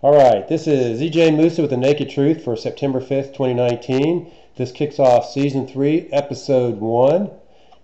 All right, this is EJ Moosa with The Naked Truth for September 5th, 2019. This kicks off season three, episode one.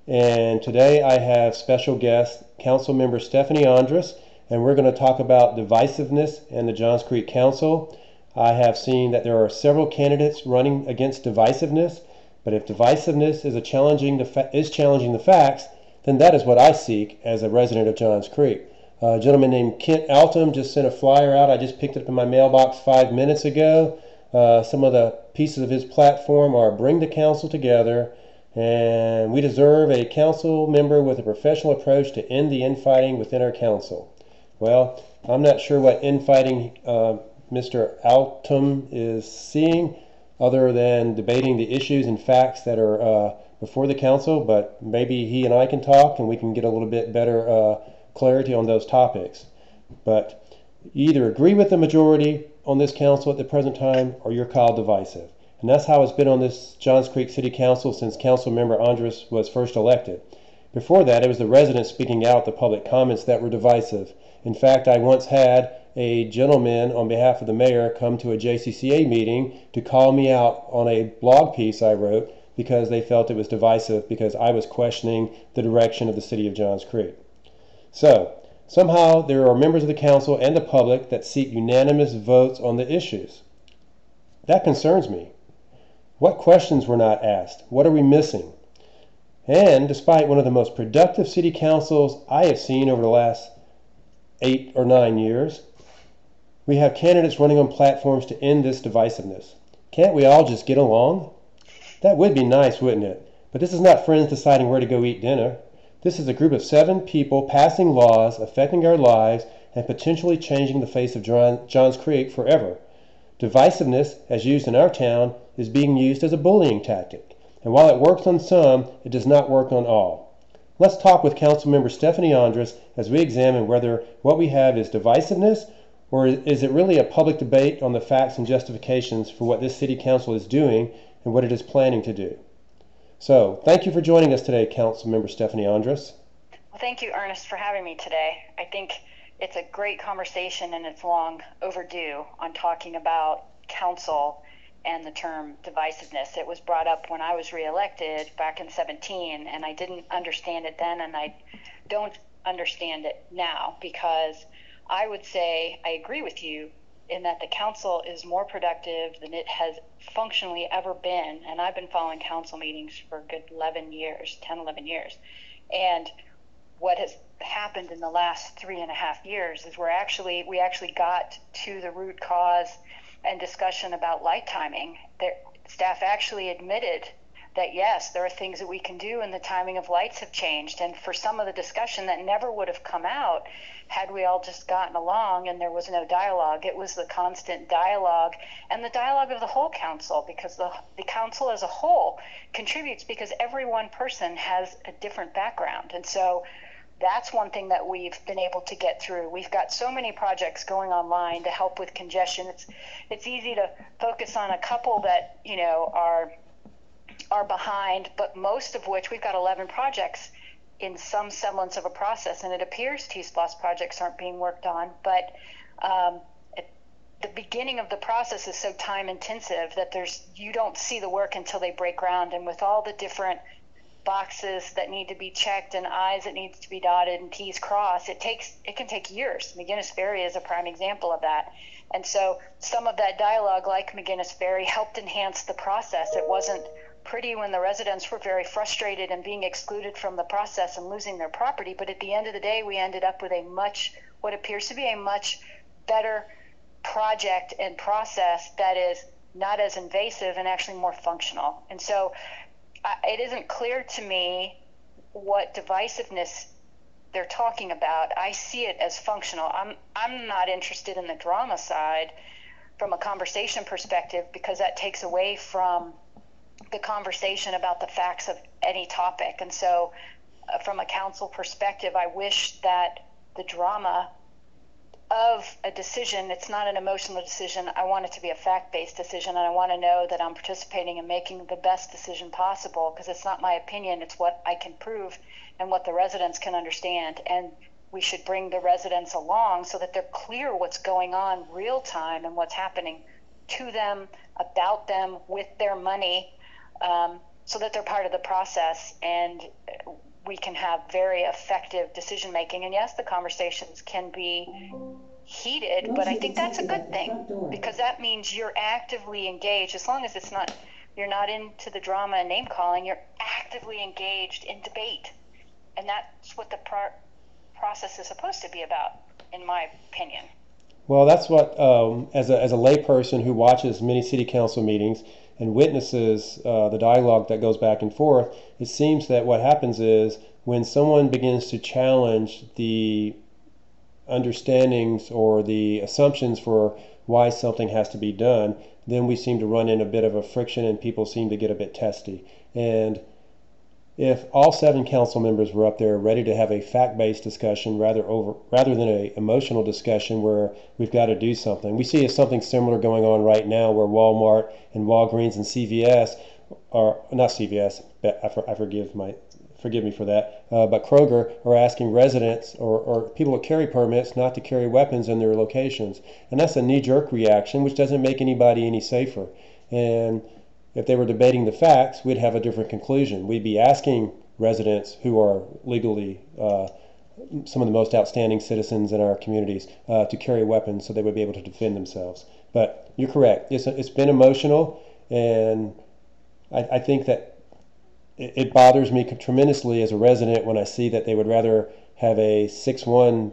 And today I have special guest, Council Member Stephanie Endres, and we're going to talk about divisiveness and the Johns Creek Council. I have seen that there are several candidates running against divisiveness, but if divisiveness is, challenging is challenging the facts, then that is what I seek as a resident of Johns Creek. A gentleman named Kent Altum just sent a flyer out. I just picked it up in my mailbox five minutes ago. Uh, some of the pieces of his platform are bring the council together, and we deserve a council member with a professional approach to end the infighting within our council. Well, I'm not sure what infighting uh, Mr. Altum is seeing other than debating the issues and facts that are uh, before the council, but maybe he and I can talk and we can get a little bit better uh, clarity on those topics. But either agree with the majority on this council at the present time or you're called divisive. And that's how it's been on this Johns Creek City Council since Council Member Endres was first elected. Before that, it was the residents speaking out the public comments that were divisive. In fact, I once had a gentleman on behalf of the mayor come to a JCCA meeting to call me out on a blog piece I wrote because they felt it was divisive because I was questioning the direction of the city of Johns Creek. So, somehow there are members of the council and the public that seek unanimous votes on the issues. That concerns me. What questions were not asked? What are we missing? And despite one of the most productive city councils I have seen over the last eight or nine years, we have candidates running on platforms to end this divisiveness. Can't we all just get along? That would be nice, wouldn't it? But this is not friends deciding where to go eat dinner. This is a group of seven people passing laws affecting our lives and potentially changing the face of Johns Creek forever. Divisiveness, as used in our town, is being used as a bullying tactic. And while it works on some, it does not work on all. Let's talk with Councilmember Stephanie Endres as we examine whether what we have is divisiveness or is it really a public debate on the facts and justifications for what this City Council is doing and what it is planning to do. So, thank you for joining us today, Council Member Stephanie Endres. Well, thank you, Ernest, for having me today. I think it's a great conversation and it's long overdue on talking about council and the term divisiveness. It was brought up when I was reelected back in 17, and I didn't understand it then, and I don't understand it now because I would say I agree with you in that the council is more productive than it has functionally ever been. And I've been following council meetings for a good 11 years, 10, 11 years. And what has happened in the last three and a half years is we're actually, we actually got to the root cause and discussion about light timing. Their staff actually admitted that yes, there are things that we can do, and the timing of lights have changed. And for some of the discussion that never would have come out had we all just gotten along and there was no dialogue. It was the constant dialogue and the dialogue of the whole council because the, the council as a whole contributes because every one person has a different background. And so that's one thing that we've been able to get through. We've got so many projects going online to help with congestion. It's it's easy to focus on a couple that, you know, are are behind, but most of which we've got 11 projects in some semblance of a process, and it appears T-SPLOST projects aren't being worked on, but um, the beginning of the process is so time intensive that there's you don't see the work until they break ground, and with all the different boxes that need to be checked and I's that needs to be dotted and T's crossed, it takes it can take years. McGinnis Ferry is a prime example of that. And so some of that dialogue, like McGinnis Ferry, helped enhance the process. It wasn't pretty when the residents were very frustrated and being excluded from the process and losing their property. But at the end of the day, we ended up with a much, what appears to be a much better project and process that is not as invasive and actually more functional. And so it isn't clear to me what divisiveness they're talking about. I see it as functional. I'm I'm not interested in the drama side from a conversation perspective because that takes away from the conversation about the facts of any topic. And so, uh, from a council perspective, I wish that the drama of a decision, it's not an emotional decision. I want it to be a fact based decision, and I want to know that I'm participating in making the best decision possible because it's not my opinion, it's what I can prove and what the residents can understand. And we should bring the residents along so that they're clear what's going on real time and what's happening to them, about them, with their money, um, so that they're part of the process and we can have very effective decision making. And yes, the conversations can be heated, but I think that's a good thing because that means you're actively engaged. As long as it's not, you're not into the drama and name calling, you're actively engaged in debate. And that's what the pro- process is supposed to be about, in my opinion. Well, that's what, um, as, a, as a layperson who watches many city council meetings and witnesses uh, the dialogue that goes back and forth, it seems that what happens is when someone begins to challenge the understandings or the assumptions for why something has to be done, then we seem to run in a bit of a friction and people seem to get a bit testy. And if all seven council members were up there ready to have a fact-based discussion rather over rather than a emotional discussion where we've got to do something. We see something similar going on right now where Walmart and Walgreens and CVS are not CVS, I, I forgive my forgive me for that, uh, but Kroger are asking residents or, or people with carry permits not to carry weapons in their locations. And that's a knee jerk reaction, which doesn't make anybody any safer. And if they were debating the facts, we'd have a different conclusion. We'd be asking residents who are legally uh, some of the most outstanding citizens in our communities uh, to carry weapons so they would be able to defend themselves. But you're correct. It's, it's been emotional, and I, I think that it, bothers me tremendously as a resident when I see that they would rather have a 6 1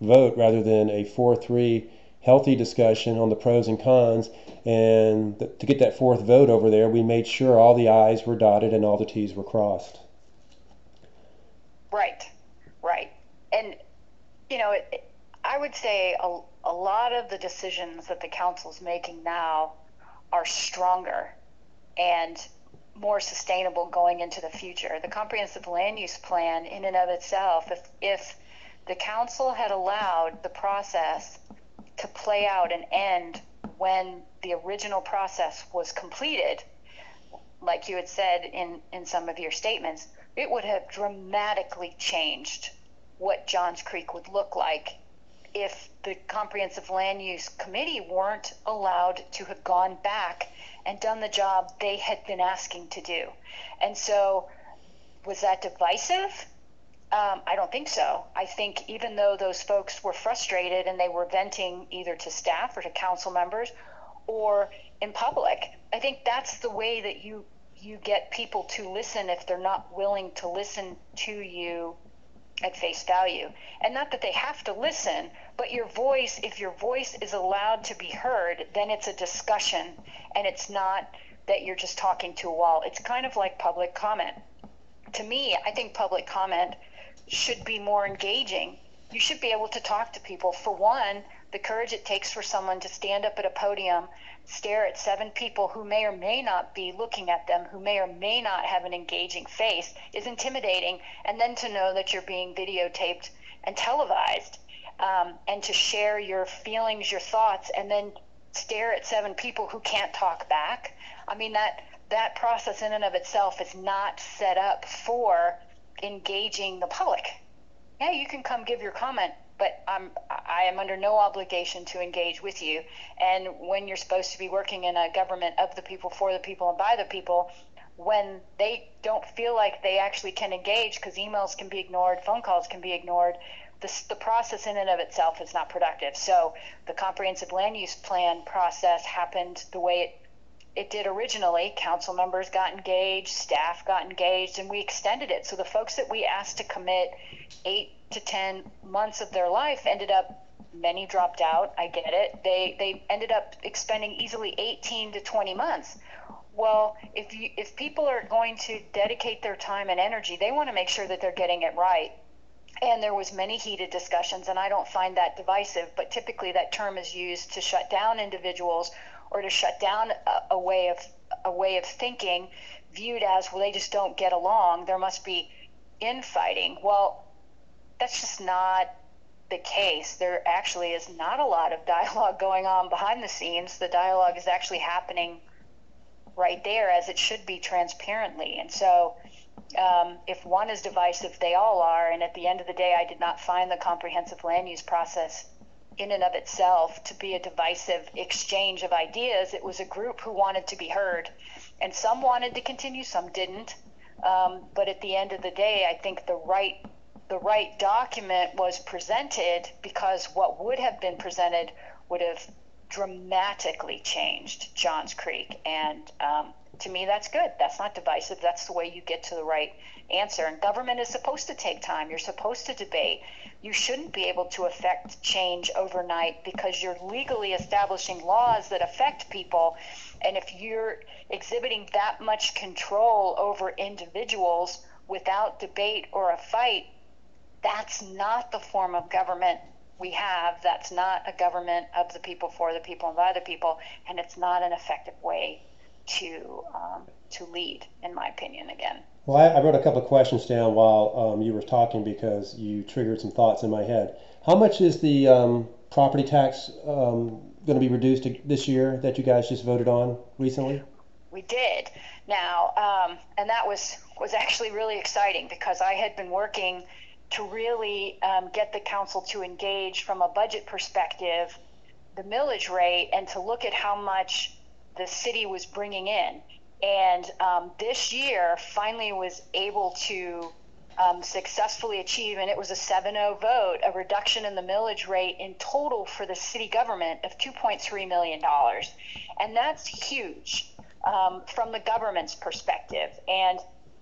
vote rather than a 4 3 healthy discussion on the pros and cons. And th- to get that fourth vote over there, we made sure all the I's were dotted and all the T's were crossed. Right, right. And, you know, it, it, I would say a, a lot of the decisions that the council's making now are stronger. And more sustainable going into the future. The comprehensive land use plan, in and of itself, if, if the council had allowed the process to play out and end when the original process was completed, like you had said in, in some of your statements, it would have dramatically changed what Johns Creek would look like if the comprehensive land use committee weren't allowed to have gone back and done the job they had been asking to do. And so, was that divisive? Um, I don't think so. I think even though those folks were frustrated and they were venting either to staff or to council members or in public, I think that's the way that you you get people to listen if they're not willing to listen to you at face value. And not that they have to listen, but your voice, if your voice is allowed to be heard, then it's a discussion and it's not that you're just talking to a wall. It's kind of like public comment. To me, I think public comment should be more engaging. You should be able to talk to people. For one, the courage it takes for someone to stand up at a podium stare at seven people who may or may not be looking at them, who may or may not have an engaging face, is intimidating. And then to know that you're being videotaped and televised, um, and to share your feelings, your thoughts, and then stare at seven people who can't talk back. I mean that that process in and of itself is not set up for engaging the public. Yeah, you can come give your comment, but I'm I am under no obligation to engage with you. And when you're supposed to be working in a government of the people, for the people, and by the people, when they don't feel like they actually can engage because emails can be ignored, phone calls can be ignored, the, the process in and of itself is not productive. So the comprehensive land use plan process happened the way it it did originally. Council members got engaged, staff got engaged, and we extended it. So the folks that we asked to commit eight to 10 months of their life ended up many dropped out i get it they they ended up expending easily 18 to 20 months well if you if people are going to dedicate their time and energy they want to make sure that they're getting it right and there was many heated discussions and i don't find that divisive but typically that term is used to shut down individuals or to shut down a, a way of a way of thinking viewed as well they just don't get along there must be infighting well that's just not the case. There actually is not a lot of dialogue going on behind the scenes. The dialogue is actually happening right there as it should be transparently. And so um, if one is divisive, they all are. And at the end of the day, I did not find the comprehensive land use process in and of itself to be a divisive exchange of ideas. It was a group who wanted to be heard. And some wanted to continue, some didn't. Um, but at the end of the day, I think the right the right document was presented because what would have been presented would have dramatically changed Johns Creek. And um, to me, that's good. That's not divisive. That's the way you get to the right answer. And government is supposed to take time. You're supposed to debate. You shouldn't be able to affect change overnight because you're legally establishing laws that affect people. And if you're exhibiting that much control over individuals without debate or a fight, that's not the form of government we have. That's not a government of the people, for the people, and by the people, and it's not an effective way to um, to lead, in my opinion. Again. Well, I, I wrote a couple of questions down while um, you were talking because you triggered some thoughts in my head. How much is the um, property tax um, going to be reduced this year that you guys just voted on recently? We did. Now, um, and that was was actually really exciting because I had been working to really um, get the council to engage from a budget perspective the millage rate and to look at how much the city was bringing in. And um, this year finally was able to um, successfully achieve, and it was a 7 0 vote, a reduction in the millage rate in total for the city government of $2.3 million. And that's huge um, from the government's perspective. And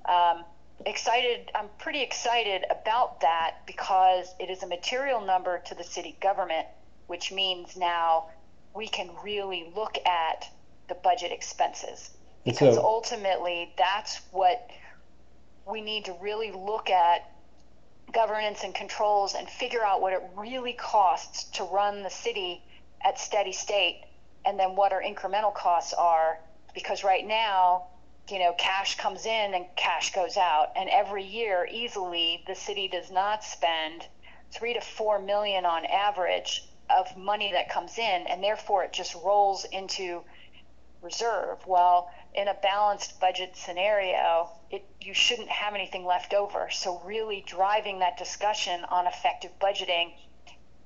um, excited. I'm pretty excited about that because it is a material number to the city government, which means now we can really look at the budget expenses because so, ultimately that's what we need to really look at governance and controls and figure out what it really costs to run the city at steady state and then what our incremental costs are because right now you know, cash comes in and cash goes out. And every year, easily, the city does not spend three to four million on average of money that comes in, and therefore it just rolls into reserve. Well, in a balanced budget scenario, it, you shouldn't have anything left over. So, really driving that discussion on effective budgeting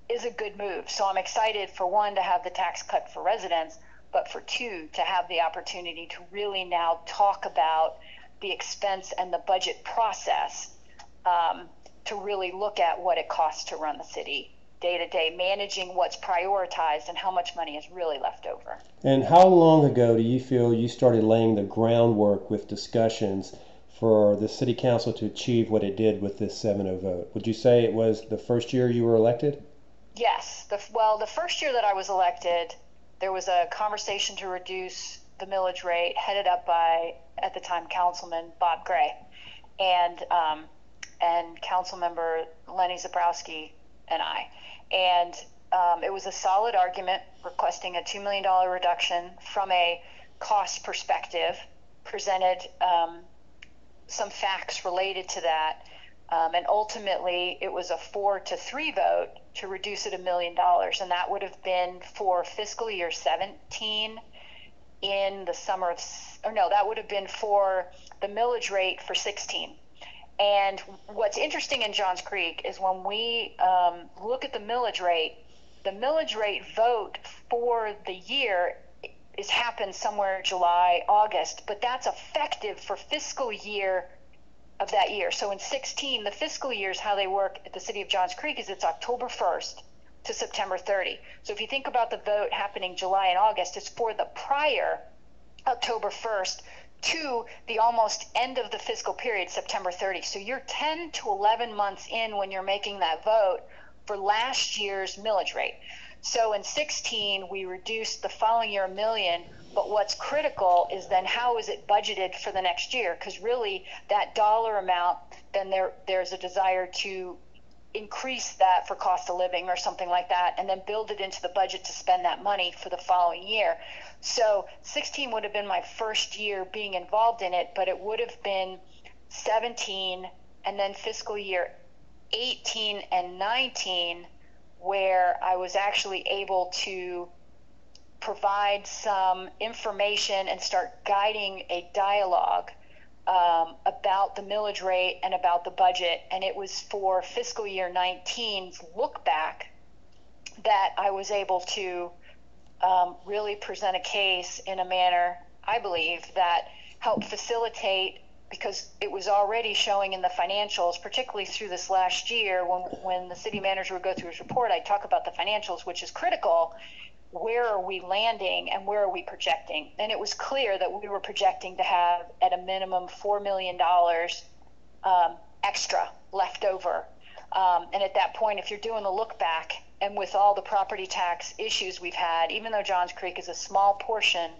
is a good move. So, I'm excited for one to have the tax cut for residents but for two to have the opportunity to really now talk about the expense and the budget process um, to really look at what it costs to run the city day to day, managing what's prioritized and how much money is really left over. And how long ago do you feel you started laying the groundwork with discussions for the city council to achieve what it did with this 7 0 vote? Would you say it was the first year you were elected? Yes. The, well, the first year that I was elected, there was a conversation to reduce the millage rate headed up by, at the time, Councilman Bob Gray and, um, and Council Member Lenny Zaprowski and I. And um, it was a solid argument requesting a $2 million reduction from a cost perspective, presented um, some facts related to that. Um, and ultimately, it was a four to three vote to reduce it a million dollars, and that would have been for fiscal year 17 in the summer of, or no, that would have been for the millage rate for 16. And what's interesting in Johns Creek is when we um, look at the millage rate, the millage rate vote for the year is happened somewhere July, August, but that's effective for fiscal year of that year. So in 16, the fiscal years, how they work at the city of Johns Creek is it's October 1st to September 30. So if you think about the vote happening July and August, it's for the prior October 1st to the almost end of the fiscal period, September 30. So you're 10 to 11 months in when you're making that vote for last year's millage rate. So in 16, we reduced the following year a million but what's critical is then how is it budgeted for the next year? Because really, that dollar amount, then there there's a desire to increase that for cost of living or something like that, and then build it into the budget to spend that money for the following year. So 16 would have been my first year being involved in it, but it would have been 17 and then fiscal year 18 and 19 where I was actually able to provide some information and start guiding a dialogue um, about the millage rate and about the budget, and it was for fiscal year 19's look back that I was able to um, really present a case in a manner, I believe, that helped facilitate because it was already showing in the financials, particularly through this last year when, when the city manager would go through his report, I'd talk about the financials, which is critical. Where are we landing and where are we projecting? And it was clear that we were projecting to have, at a minimum, $4 million um, extra left over. Um, and at that point, if you're doing the look back and with all the property tax issues we've had, even though Johns Creek is a small portion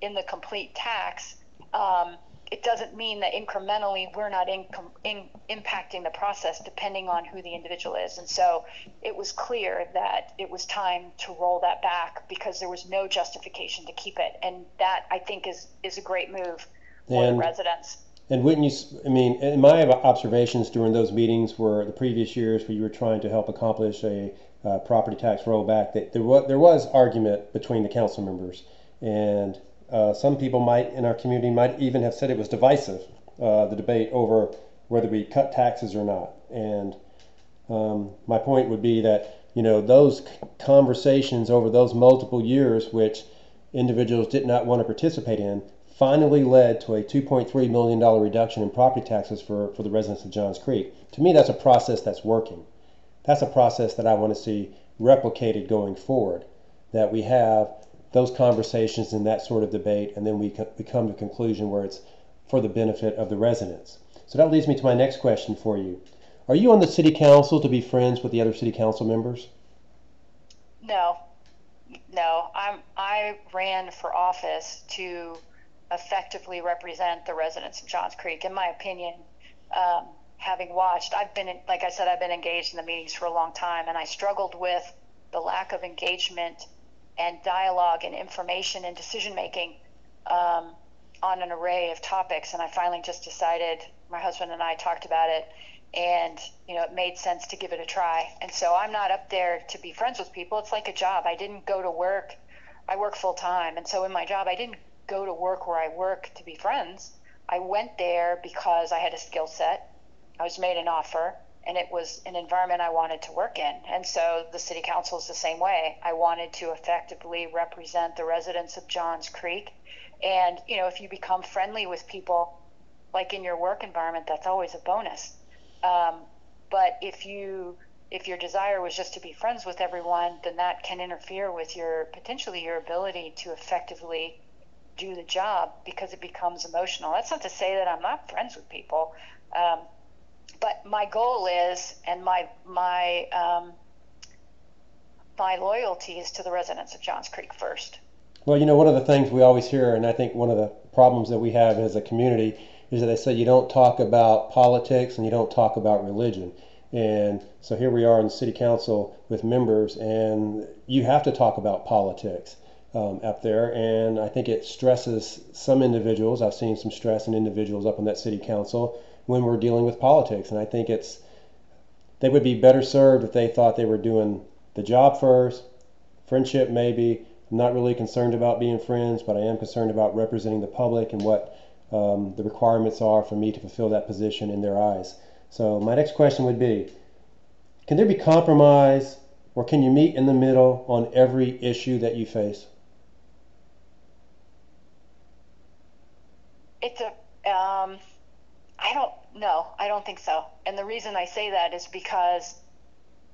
in the complete tax, um, it doesn't mean that incrementally we're not in, in, impacting the process depending on who the individual is. And so it was clear that it was time to roll that back because there was no justification to keep it. And that I think is, is a great move for and, the residents. And wouldn't you, I mean, in my observations during those meetings were the previous years where you were trying to help accomplish a uh, property tax rollback, that there was, there was argument between the council members. And uh, some people might in our community might even have said it was divisive, uh, the debate over whether we cut taxes or not. And um, my point would be that you know those conversations over those multiple years, which individuals did not want to participate in, finally led to a 2.3 million dollar reduction in property taxes for for the residents of Johns Creek. To me, that's a process that's working. That's a process that I want to see replicated going forward. That we have those conversations and that sort of debate, and then we, we come to a conclusion where it's for the benefit of the residents. So that leads me to my next question for you. Are you on the city council to be friends with the other city council members? No, no. I'm I ran for office to effectively represent the residents of Johns Creek. In my opinion, um, having watched, I've been like I said, I've been engaged in the meetings for a long time, and I struggled with the lack of engagement and dialogue and information and decision making um, on an array of topics. And I finally just decided, my husband and I talked about it, and you know it made sense to give it a try. And so I'm not up there to be friends with people. It's like a job. I didn't go to work. I work full time, and so in my job, I didn't go to work where I work to be friends. I went there because I had a skill set. I was made an offer and it was an environment I wanted to work in. And so the city council is the same way. I wanted to effectively represent the residents of Johns Creek. And, you know, if you become friendly with people, like in your work environment, that's always a bonus. Um, but if you if your desire was just to be friends with everyone, then that can interfere with your potentially your ability to effectively do the job because it becomes emotional. That's not to say that I'm not friends with people. Um, but my goal is, and my my um, my loyalty is to the residents of Johns Creek first. Well, you know, one of the things we always hear, and I think one of the problems that we have as a community is that they say you don't talk about politics and you don't talk about religion. And so here we are in the city council with members, and you have to talk about politics um, up there. And I think it stresses some individuals. I've seen some stress in individuals up in that city council when we're dealing with politics. And I think it's they would be better served if they thought they were doing the job first, friendship maybe. I'm not really concerned about being friends, but I am concerned about representing the public and what um, the requirements are for me to fulfill that position in their eyes. So my next question would be, can there be compromise or can you meet in the middle on every issue that you face? It's a um, I don't no, I don't think so. And the reason I say that is because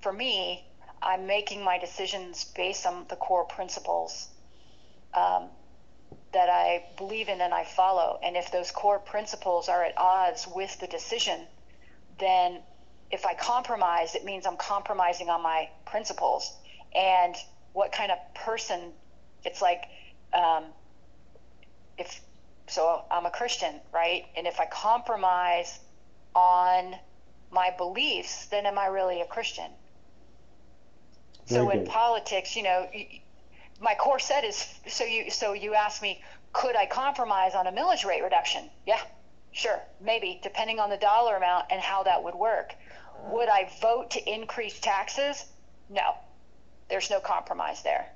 for me, I'm making my decisions based on the core principles um, that I believe in and I follow. And if those core principles are at odds with the decision, then if I compromise, it means I'm compromising on my principles. And what kind of person, it's like, um, if so, I'm a Christian, right? And if I compromise on my beliefs, then am I really a Christian? So in politics, you know, my core set is so you so you ask me, could I compromise on a millage rate reduction? Yeah, sure, maybe, depending on the dollar amount and how that would work. Would I vote to increase taxes? No, there's no compromise there,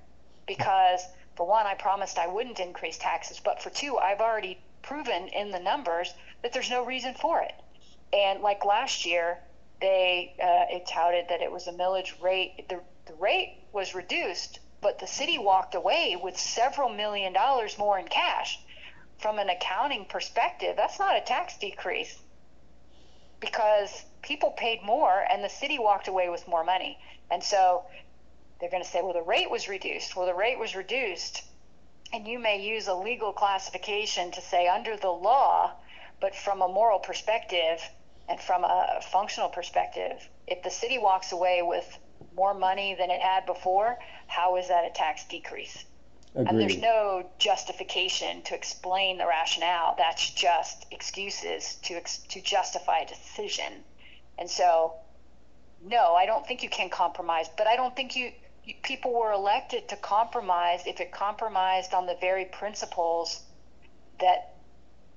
because for one, I promised I wouldn't increase taxes, but for two, I've already proven in the numbers that there's no reason for it. And like last year, they uh, it touted that it was a millage rate. The, the rate was reduced, but the city walked away with several million dollars more in cash. From an accounting perspective, that's not a tax decrease because people paid more and the city walked away with more money. And so they're going to say, well, the rate was reduced. Well, the rate was reduced. And you may use a legal classification to say under the law, but from a moral perspective and from a functional perspective, if the city walks away with more money than it had before, how is that a tax decrease? Agreed. And there's no justification to explain the rationale. That's just excuses to to justify a decision. And so, no, I don't think you can compromise. But I don't think you, you people were elected to compromise if it compromised on the very principles that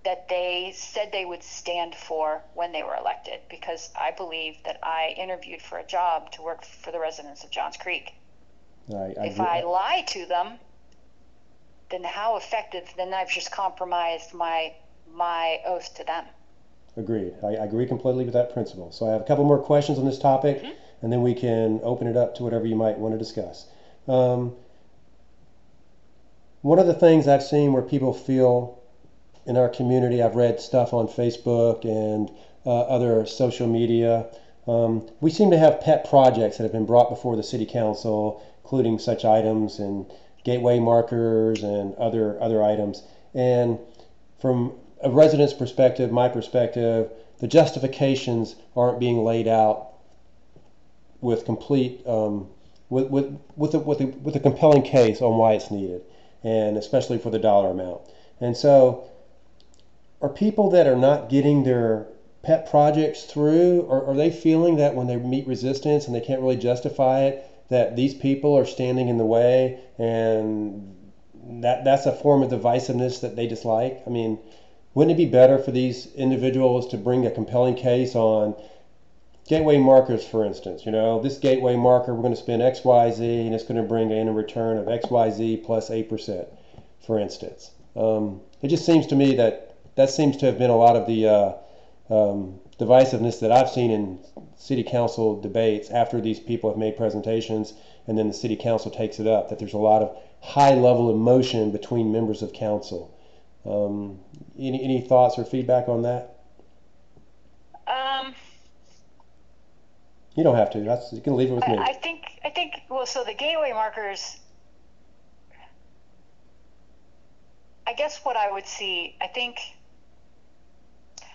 that they said they would stand for when they were elected. Because I believe that I interviewed for a job to work for the residents of Johns Creek. I, I if I lie to them, then how effective? Then I've just compromised my my oath to them. Agreed. I, I agree completely with that principle. So I have a couple more questions on this topic, mm-hmm. and then we can open it up to whatever you might want to discuss. Um, one of the things I've seen where people feel in our community, I've read stuff on Facebook and uh, other social media. Um, we seem to have pet projects that have been brought before the city council, including such items and gateway markers and other other items. And from a resident's perspective, my perspective, the justifications aren't being laid out with complete um, with with with a, with a, with a compelling case on why it's needed, and especially for the dollar amount. And so, are people that are not getting their pet projects through, or are they feeling that when they meet resistance and they can't really justify it, that these people are standing in the way and that that's a form of divisiveness that they dislike. I mean, wouldn't it be better for these individuals to bring a compelling case on gateway markers, for instance? You know, this gateway marker, we're going to spend X, Y, Z, and it's going to bring in a return of X, Y, Z plus 8%, for instance. Um, it just seems to me that that seems to have been a lot of the uh, um, divisiveness that I've seen in city council debates after these people have made presentations and then the city council takes it up, that there's a lot of high level emotion between members of council. Um, any, any thoughts or feedback on that? Um, you don't have to. That's, you can leave it with me. I, I think, I think, well, so the gateway markers, I guess what I would see, I think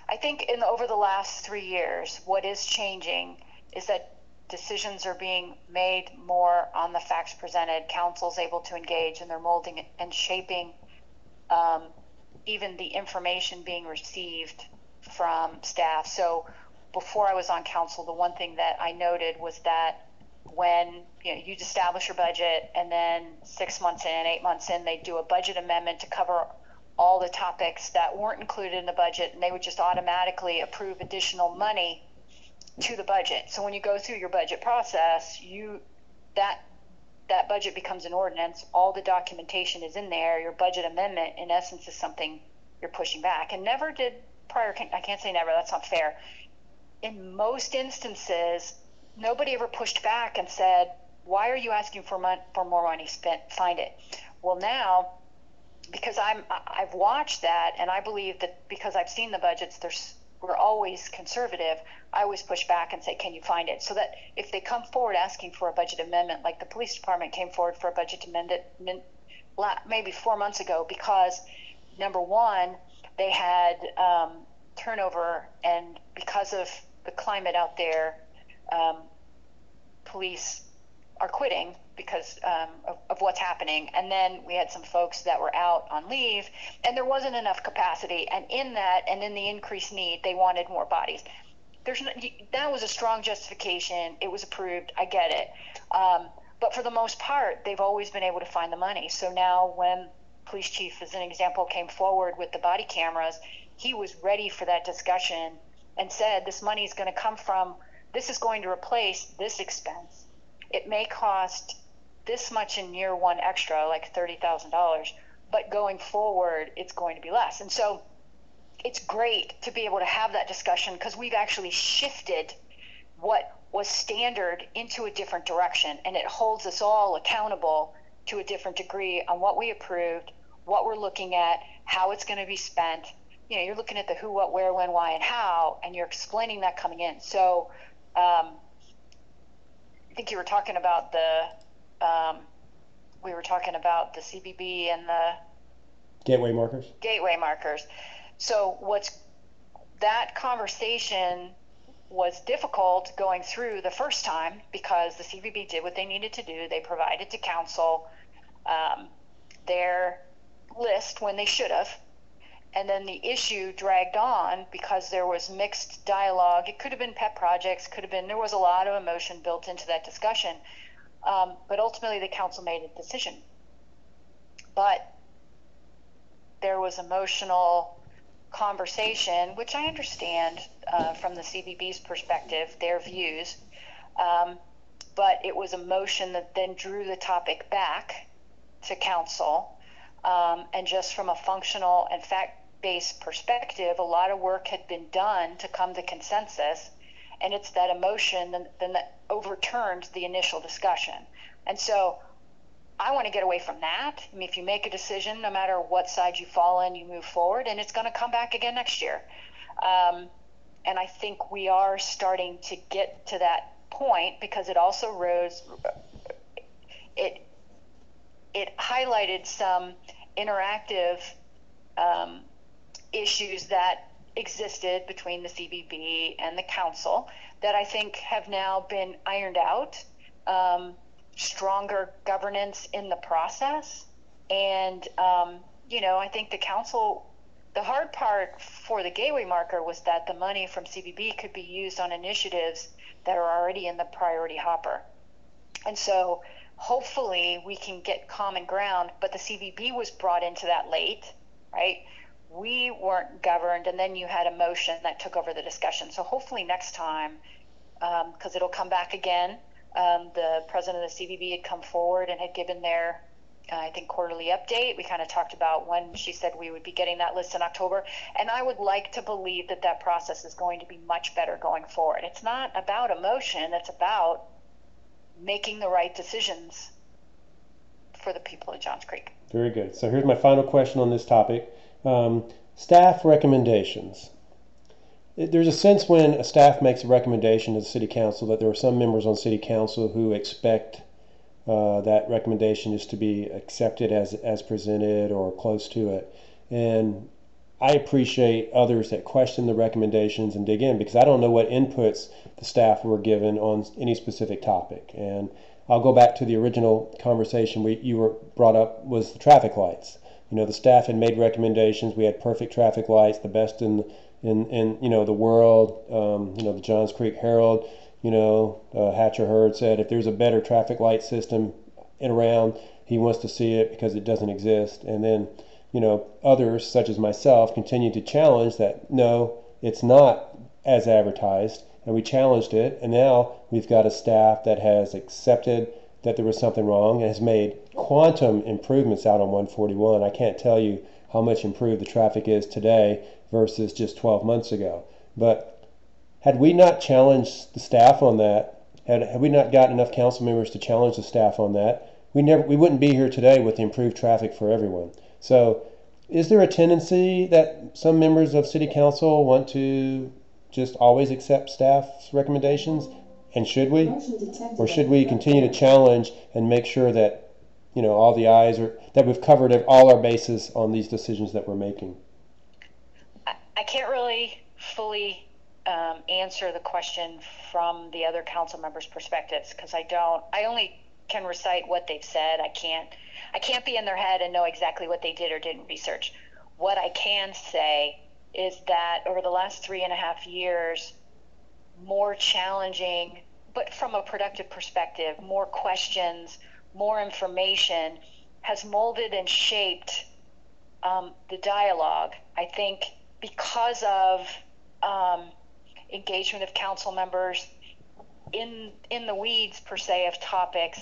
I think in over the last three years, what is changing is that decisions are being made more on the facts presented. Council's able to engage, and they're molding and shaping um, even the information being received from staff. So before I was on council, the one thing that I noted was that when you know you establish your budget, and then six months in, eight months in, they do a budget amendment to cover all the topics that weren't included in the budget, and they would just automatically approve additional money to the budget. So when you go through your budget process, you that that budget becomes an ordinance. All the documentation is in there. Your budget amendment, in essence, is something you're pushing back. And never did prior. I can't say never. That's not fair. In most instances, nobody ever pushed back and said, "Why are you asking for mon- for more money spent? Find it." Well, now because I'm I've watched that and I believe that because I've seen the budgets there's we're always conservative I always push back and say can you find it? So that if they come forward asking for a budget amendment like the police department came forward for a budget amendment maybe four months ago because number one they had um, turnover and because of the climate out there um, police are quitting because um, of, of, what's happening. And then we had some folks that were out on leave, and there wasn't enough capacity. And in that, and in the increased need, they wanted more bodies. There's no, that was a strong justification. It was approved. I get it. Um, but for the most part, they've always been able to find the money. So now, when police chief, as an example, came forward with the body cameras, he was ready for that discussion and said, "This money is going to come from. This is going to replace this expense." It may cost this much in year one extra, like $30,000, but going forward, it's going to be less. And so it's great to be able to have that discussion because we've actually shifted what was standard into a different direction and it holds us all accountable to a different degree on what we approved what we're looking at how it's going to be spent you know you're looking at the who what where when why and how and you're explaining that coming in so um, i think you were talking about the um, we were talking about the cvb and the gateway markers gateway markers so what's that conversation was difficult going through the first time because the CVB did what they needed to do. They provided to council um, their list when they should have. And then the issue dragged on because there was mixed dialogue. It could have been pet projects, could have been, there was a lot of emotion built into that discussion. Um, but ultimately, the council made a decision. But there was emotional conversation, which I understand uh, from the CVB's perspective, their views, um, but it was a motion that then drew the topic back to council. Um, and just from a functional and fact based perspective, a lot of work had been done to come to consensus. And it's that emotion then, then that overturned the initial discussion. And so I want to get away from that. I mean, if you make a decision, no matter what side you fall in, you move forward, and it's going to come back again next year. Um, and I think we are starting to get to that point because it also rose. It it highlighted some interactive um, issues that existed between the CVB and the council that I think have now been ironed out. Um, stronger governance in the process. And, um, you know, I think the council, the hard part for the gateway marker was that the money from CVB could be used on initiatives that are already in the priority hopper. And so hopefully we can get common ground, but the CVB was brought into that late, right? We weren't governed, and then you had a motion that took over the discussion. So hopefully next time, because um, it'll come back again, um, the president of the CVB had come forward and had given their, uh, I think, quarterly update. We kind of talked about when she said we would be getting that list in October. And I would like to believe that that process is going to be much better going forward. It's not about emotion, it's about making the right decisions for the people of Johns Creek. Very good. So here's my final question on this topic um, staff recommendations there's a sense when a staff makes a recommendation to the city council that there are some members on city council who expect uh, that recommendation is to be accepted as as presented or close to it. And I appreciate others that question the recommendations and dig in because I don't know what inputs the staff were given on any specific topic. And I'll go back to the original conversation we you were brought up was the traffic lights. You know, the staff had made recommendations. We had perfect traffic lights, the best in in, in you know the world. Um, you know the Johns Creek Herald. You know uh, Hatcher Hurd said if there's a better traffic light system around, he wants to see it because it doesn't exist. And then you know others such as myself continue to challenge that no, it's not as advertised, and we challenged it. And now we've got a staff that has accepted that there was something wrong and has made quantum improvements out on 141. I can't tell you how much improved the traffic is today versus just 12 months ago. But had we not challenged the staff on that, had, had we not gotten enough council members to challenge the staff on that, we never we wouldn't be here today with the improved traffic for everyone. So, is there a tendency that some members of city council want to just always accept staff's recommendations? And should we? Or should we continue to challenge and make sure that you know all the eyes are that we've covered all our bases on these decisions that we're making? I can't really fully um, answer the question from the other council members' perspectives because I don't. I only can recite what they've said. I can't. I can't be in their head and know exactly what they did or didn't research. What I can say is that over the last three and a half years, more challenging, but from a productive perspective, more questions, more information has molded and shaped um, the dialogue. I think because of um, engagement of council members in in the weeds per se of topics,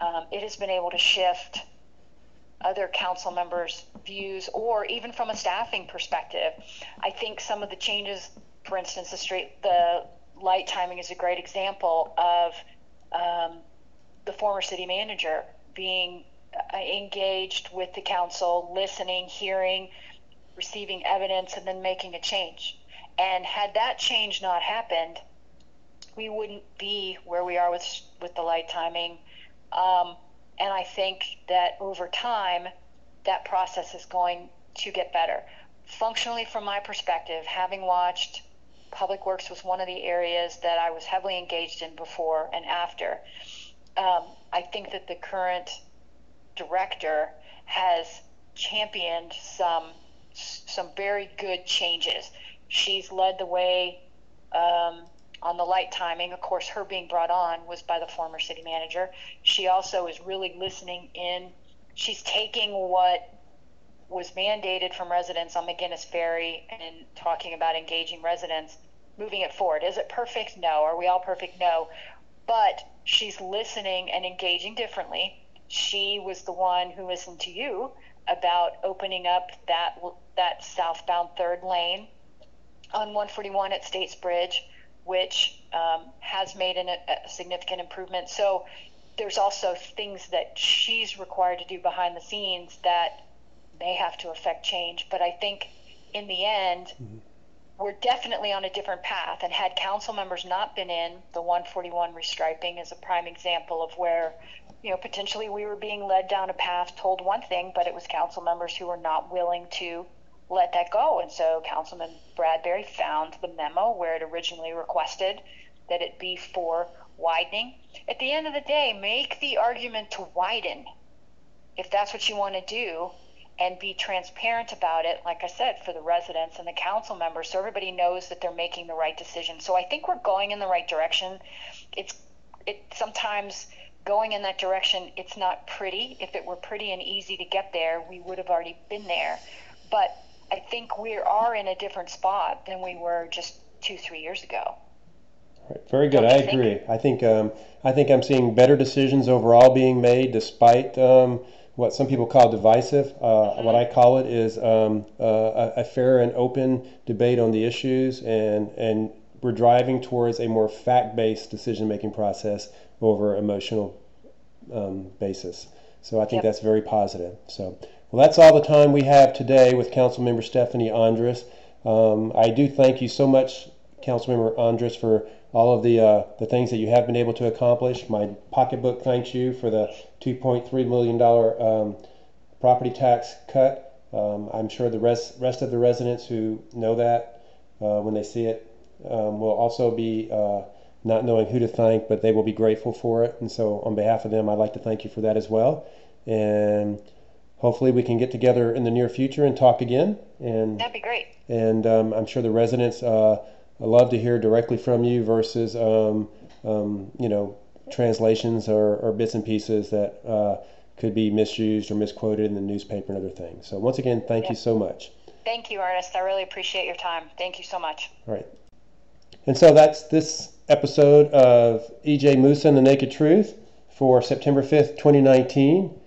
um, it has been able to shift other council members' views, or even from a staffing perspective. I think some of the changes, for instance, the street, the light timing is a great example of um, the former city manager being uh, engaged with the council, listening, hearing, receiving evidence, and then making a change. And had that change not happened, we wouldn't be where we are with with the light timing. Um, and I think that over time, that process is going to get better. Functionally, from my perspective, having watched Public Works was one of the areas that I was heavily engaged in before and after. Um, I think that the current director has championed some some very good changes. She's led the way um, on the light timing. Of course, her being brought on was by the former city manager. She also is really listening in. She's taking what was mandated from residents on McGinnis Ferry and talking about engaging residents, moving it forward. Is it perfect? No. Are we all perfect? No. But she's listening and engaging differently. She was the one who listened to you about opening up that that southbound third lane on 141 at States Bridge, which um, has made an, a significant improvement. So there's also things that she's required to do behind the scenes that may have to affect change. But I think in the end, mm-hmm. we're definitely on a different path. And had council members not been in, the 141 restriping is a prime example of where you know, potentially we were being led down a path, told one thing, but it was council members who were not willing to let that go. And so Councilman Bradberry found the memo where it originally requested that it be for widening. At the end of the day, make the argument to widen if that's what you want to do and be transparent about it, like I said, for the residents and the council members so everybody knows that they're making the right decision. So I think we're going in the right direction. It's it sometimes going in that direction, it's not pretty. If it were pretty and easy to get there, we would have already been there. But I think we are in a different spot than we were just two, three years ago. Right. Very good. I agree. Think? I think um, I think I'm seeing better decisions overall being made, despite um, what some people call divisive. Uh, mm-hmm. What I call it is um, uh, a, fair and open debate on the issues, and and we're driving towards a more fact-based decision-making process over emotional um, basis. So I think yep. that's very positive. So, well, that's all the time we have today with Councilmember Stephanie Endres. Um, I do thank you so much, Councilmember Endres, for all of the uh, the things that you have been able to accomplish. My pocketbook thanks you for the 2.3 million dollar um, property tax cut. Um, I'm sure the rest rest of the residents who know that uh, when they see it um, will also be. Uh, not knowing who to thank, but they will be grateful for it. And so, on behalf of them, I'd like to thank you for that as well. And hopefully, we can get together in the near future and talk again. And that'd be great. And um, I'm sure the residents uh, love to hear directly from you versus, um, um, you know, translations or, or, bits and pieces that uh, could be misused or misquoted in the newspaper and other things. So, once again, thank you so much. Thank you, Ernest. I really appreciate your time. Thank you so much. All right. And so that's this episode of EJ Moosa and the Naked Truth for September 5th, 2019.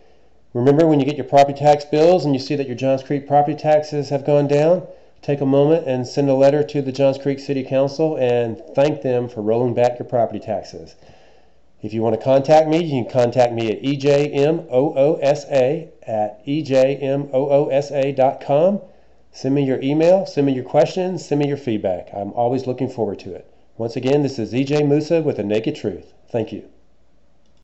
Remember when you get your property tax bills and you see that your Johns Creek property taxes have gone down, take a moment and send a letter to the Johns Creek City Council and thank them for rolling back your property taxes. If you want to contact me, you can contact me at ejmoosa at ejmoosa.com. Send me your email, send me your questions, send me your feedback. I'm always looking forward to it. Once again, this is EJ Moosa with The Naked Truth. Thank you.